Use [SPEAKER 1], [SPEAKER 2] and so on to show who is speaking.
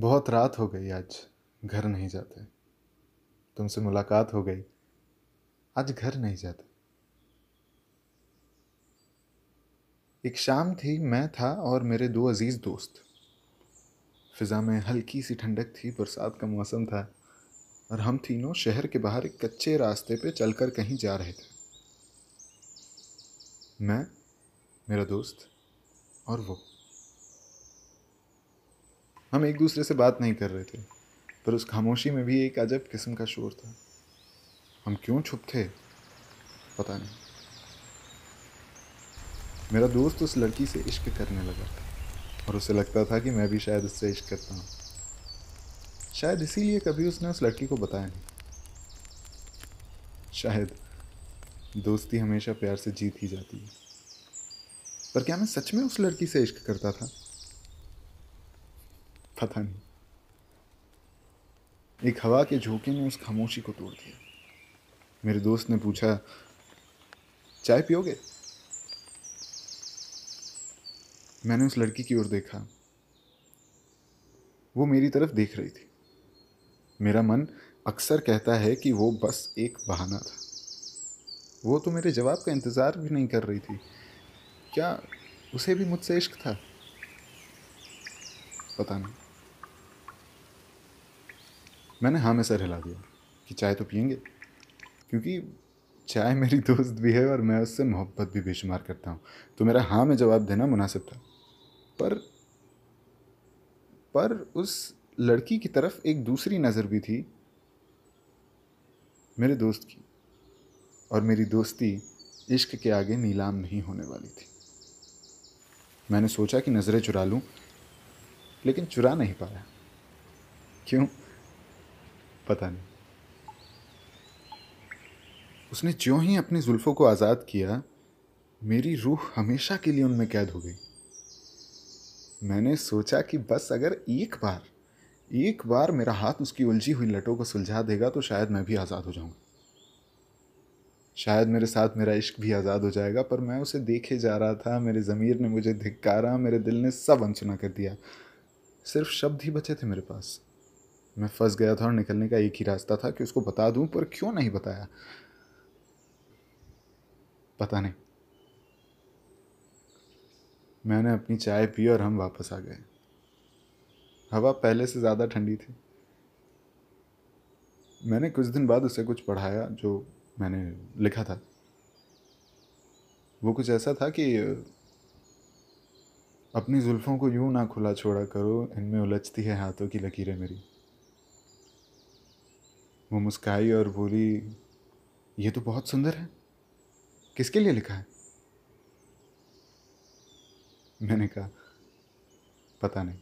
[SPEAKER 1] बहुत रात हो गई आज घर नहीं जाते। तुमसे मुलाकात हो गई। आज घर नहीं जाते। एक शाम थी, मैं था और मेरे दो अज़ीज़ दोस्त। फिजा में हल्की सी ठंडक थी, बरसात का मौसम था और हम तीनों शहर के बाहर एक कच्चे रास्ते पे चलकर कहीं जा रहे थे। मैं, मेरा दोस्त और वो। हम एक दूसरे से बात नहीं कर रहे थे, पर उस खामोशी में भी एक अजब किस्म का शोर था। हम क्यों छुप थे? पता नहीं। मेरा दोस्त उस लड़की से इश्क करने लगा था और उसे लगता था कि मैं भी शायद उससे इश्क करता हूँ। शायद इसीलिए कभी उसने उस लड़की को बताया नहीं। शायद दोस्ती हमेशा प्यार से जीत ही जाती है। पर क्या मैं सच में उस लड़की से इश्क करता था? पता नहीं। एक हवा के झोंके ने उस खामोशी को तोड़ दिया। मेरे दोस्त ने पूछा, चाय पियोगे? मैंने उस लड़की की ओर देखा। वो मेरी तरफ़ देख रही थी। मेरा मन अक्सर कहता है कि वो बस एक बहाना था। वो तो मेरे जवाब का इंतज़ार भी नहीं कर रही थी। क्या उसे भी मुझसे इश्क था? पता नहीं। मैंने हाँ में सर हिला दिया कि चाय तो पियेंगे। क्योंकि चाय मेरी दोस्त भी है और मैं उससे मोहब्बत भी बेशुमार करता हूँ। तो मेरा हाँ में जवाब देना मुनासिब था। पर पर उस लड़की की तरफ़ एक दूसरी नज़र भी थी मेरे दोस्त की। और मेरी दोस्ती इश्क के आगे नीलाम नहीं होने वाली थी। मैंने सोचा कि नज़रें चुरा लूँ, लेकिन चुरा नहीं पाया। क्यों? पता नहीं। उसने ज्यों ही अपनी जुल्फ़ों को आज़ाद किया, मेरी रूह हमेशा के लिए उनमें कैद हो गई। मैंने सोचा कि बस अगर एक बार एक बार मेरा हाथ उसकी उलझी हुई लटों को सुलझा देगा तो शायद मैं भी आज़ाद हो जाऊँगा। शायद मेरे साथ मेरा इश्क भी आज़ाद हो जाएगा, पर मैं उसे देखे जा रहा था, मेरे ज़मीर ने मुझे धिक्कारा, मेरे दिल ने सब अनसुना कर दिया। सिर्फ़ शब्द ही बचे थे मेरे पास। मैं फंस गया था और निकलने का एक ही रास्ता था कि उसको बता दूँ, पर क्यों नहीं बताया? पता नहीं। मैंने अपनी चाय पी और हम वापस आ गए। हवा पहले से ज़्यादा ठंडी थी। मैंने कुछ दिन बाद उसे कुछ पढ़ाया, जो मैंने लिखा था। वो कुछ ऐसा था कि, अपनी जुल्फ़ों को यूँ ना खुला छोड़ा करो, इनमें उलझती है हाथों की लकीरें मेरी। वो मुस्काई और बोली, ये तो बहुत सुंदर है। किसके लिए लिखा है? मैंने कहा, पता नहीं।